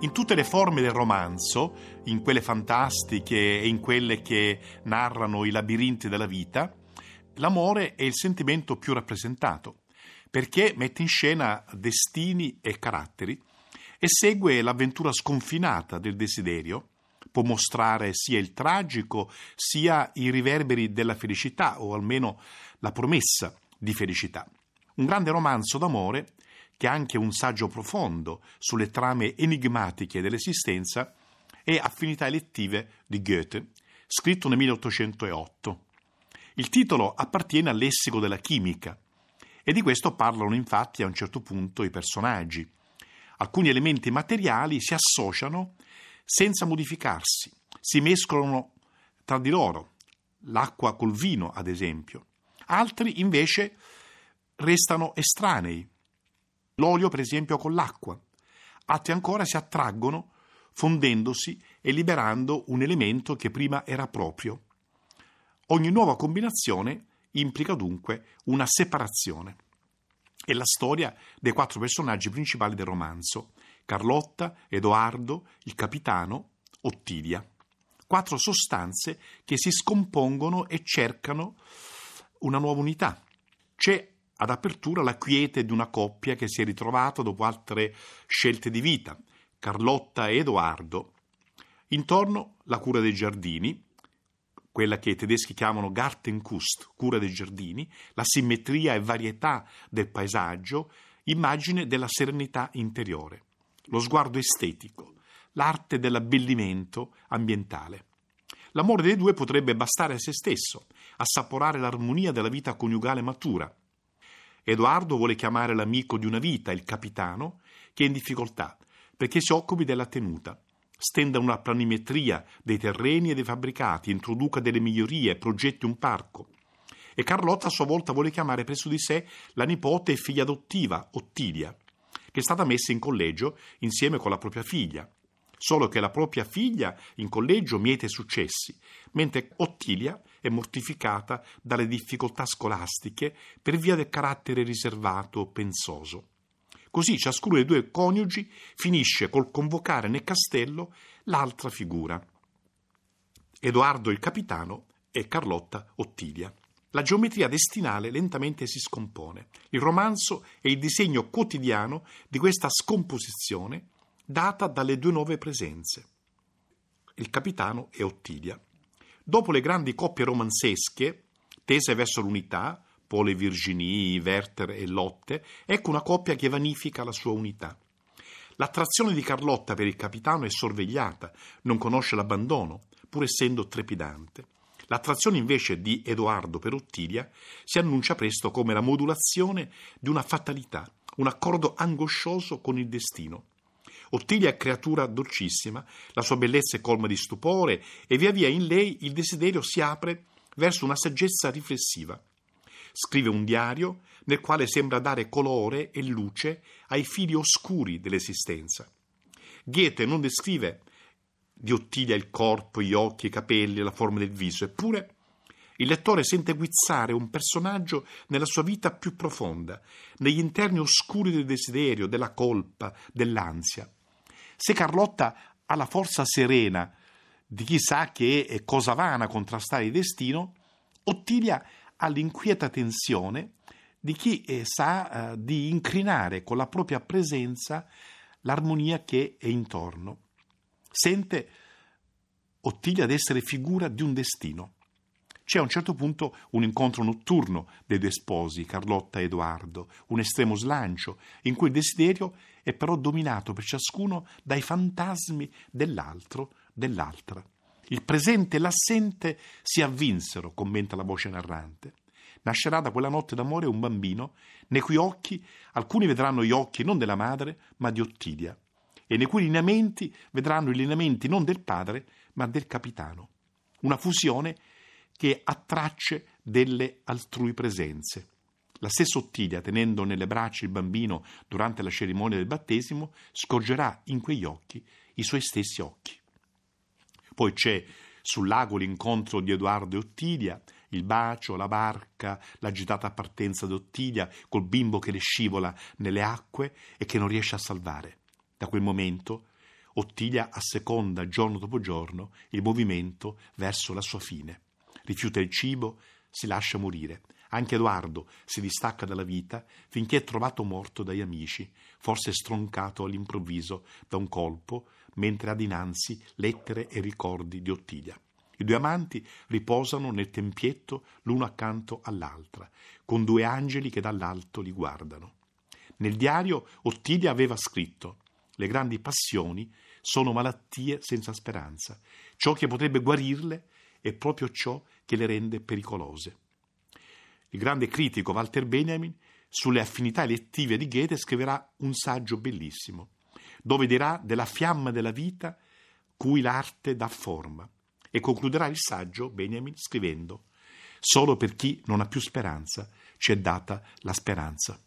In tutte le forme del romanzo, in quelle fantastiche e in quelle che narrano i labirinti della vita, l'amore è il sentimento più rappresentato, perché mette in scena destini e caratteri e segue l'avventura sconfinata del desiderio, può mostrare sia il tragico sia i riverberi della felicità o almeno la promessa di felicità. Un grande romanzo d'amore che ha anche un saggio profondo sulle trame enigmatiche dell'esistenza, è Affinità elettive di Goethe, scritto nel 1808. Il titolo appartiene al lessico della chimica e di questo parlano infatti a un certo punto i personaggi. Alcuni elementi materiali si associano senza modificarsi, si mescolano tra di loro, l'acqua col vino ad esempio. Altri invece restano estranei, l'olio per esempio con l'acqua. Altri ancora si attraggono fondendosi e liberando un elemento che prima era proprio. Ogni nuova combinazione implica dunque una separazione. È la storia dei quattro personaggi principali del romanzo, Carlotta, Edoardo, il capitano, Ottilia. Quattro sostanze che si scompongono e cercano una nuova unità. C'è ad apertura la quiete di una coppia che si è ritrovata dopo altre scelte di vita, Carlotta e Edoardo. Intorno la cura dei giardini, quella che i tedeschi chiamano Gartenkust, cura dei giardini, la simmetria e varietà del paesaggio, immagine della serenità interiore, lo sguardo estetico, l'arte dell'abbellimento ambientale. L'amore dei due potrebbe bastare a se stesso, assaporare l'armonia della vita coniugale matura, Edoardo vuole chiamare l'amico di una vita, il capitano, che è in difficoltà, perché si occupi della tenuta. Stenda una planimetria dei terreni e dei fabbricati, introduca delle migliorie, progetti un parco. E Carlotta a sua volta vuole chiamare presso di sé la nipote e figlia adottiva, Ottilia, che è stata messa in collegio insieme con la propria figlia. Solo che la propria figlia in collegio miete successi, mentre Ottilia è mortificata dalle difficoltà scolastiche per via del carattere riservato pensoso. Così ciascuno dei due coniugi finisce col convocare nel castello l'altra figura. Edoardo il capitano e Carlotta Ottilia. La geometria destinale lentamente si scompone. Il romanzo è il disegno quotidiano di questa scomposizione data dalle due nuove presenze. Il capitano e Ottilia. Dopo le grandi coppie romanzesche, tese verso l'unità, Pole Virginie, Werther e Lotte, ecco una coppia che vanifica la sua unità. L'attrazione di Carlotta per il capitano è sorvegliata, non conosce l'abbandono, pur essendo trepidante. L'attrazione invece di Edoardo per Ottilia si annuncia presto come la modulazione di una fatalità, un accordo angoscioso con il destino. Ottilia è creatura dolcissima, la sua bellezza è colma di stupore e via via in lei il desiderio si apre verso una saggezza riflessiva. Scrive un diario nel quale sembra dare colore e luce ai fili oscuri dell'esistenza. Goethe non descrive di Ottilia il corpo, gli occhi, i capelli, la forma del viso, eppure il lettore sente guizzare un personaggio nella sua vita più profonda, negli interni oscuri del desiderio, della colpa, dell'ansia. Se Carlotta ha la forza serena di chi sa che è cosa vana contrastare il destino, Ottilia ha l'inquieta tensione di chi eh, sa eh, di incrinare con la propria presenza l'armonia che è intorno. Sente Ottilia ad essere figura di un destino. C'è a un certo punto un incontro notturno dei due sposi, Carlotta e Edoardo, un estremo slancio, in cui il desiderio è però dominato per ciascuno dai fantasmi dell'altro, dell'altra. Il presente e l'assente si avvinsero, commenta la voce narrante. Nascerà da quella notte d'amore un bambino, nei cui occhi alcuni vedranno gli occhi non della madre, ma di Ottilia, e nei cui lineamenti vedranno i lineamenti non del padre, ma del capitano. Una fusione che ha tracce delle altrui presenze. La stessa Ottilia, tenendo nelle braccia il bambino durante la cerimonia del battesimo, scorgerà in quegli occhi i suoi stessi occhi. Poi c'è sul lago l'incontro di Edoardo e Ottilia, il bacio, la barca, l'agitata partenza di Ottilia col bimbo che le scivola nelle acque e che non riesce a salvare. Da quel momento Ottilia asseconda giorno dopo giorno il movimento verso la sua fine. Rifiuta il cibo, si lascia morire. Anche Edoardo si distacca dalla vita finché è trovato morto dagli amici, forse stroncato all'improvviso da un colpo, mentre ha dinanzi lettere e ricordi di Ottilia. I due amanti riposano nel tempietto l'uno accanto all'altra, con due angeli che dall'alto li guardano. Nel diario Ottilia aveva scritto le grandi passioni sono malattie senza speranza. Ciò che potrebbe guarirle è proprio ciò che le rende pericolose. Il grande critico Walter Benjamin sulle affinità elettive di Goethe scriverà un saggio bellissimo, dove dirà della fiamma della vita cui l'arte dà forma e concluderà il saggio Benjamin scrivendo Solo per chi non ha più speranza ci è data la speranza.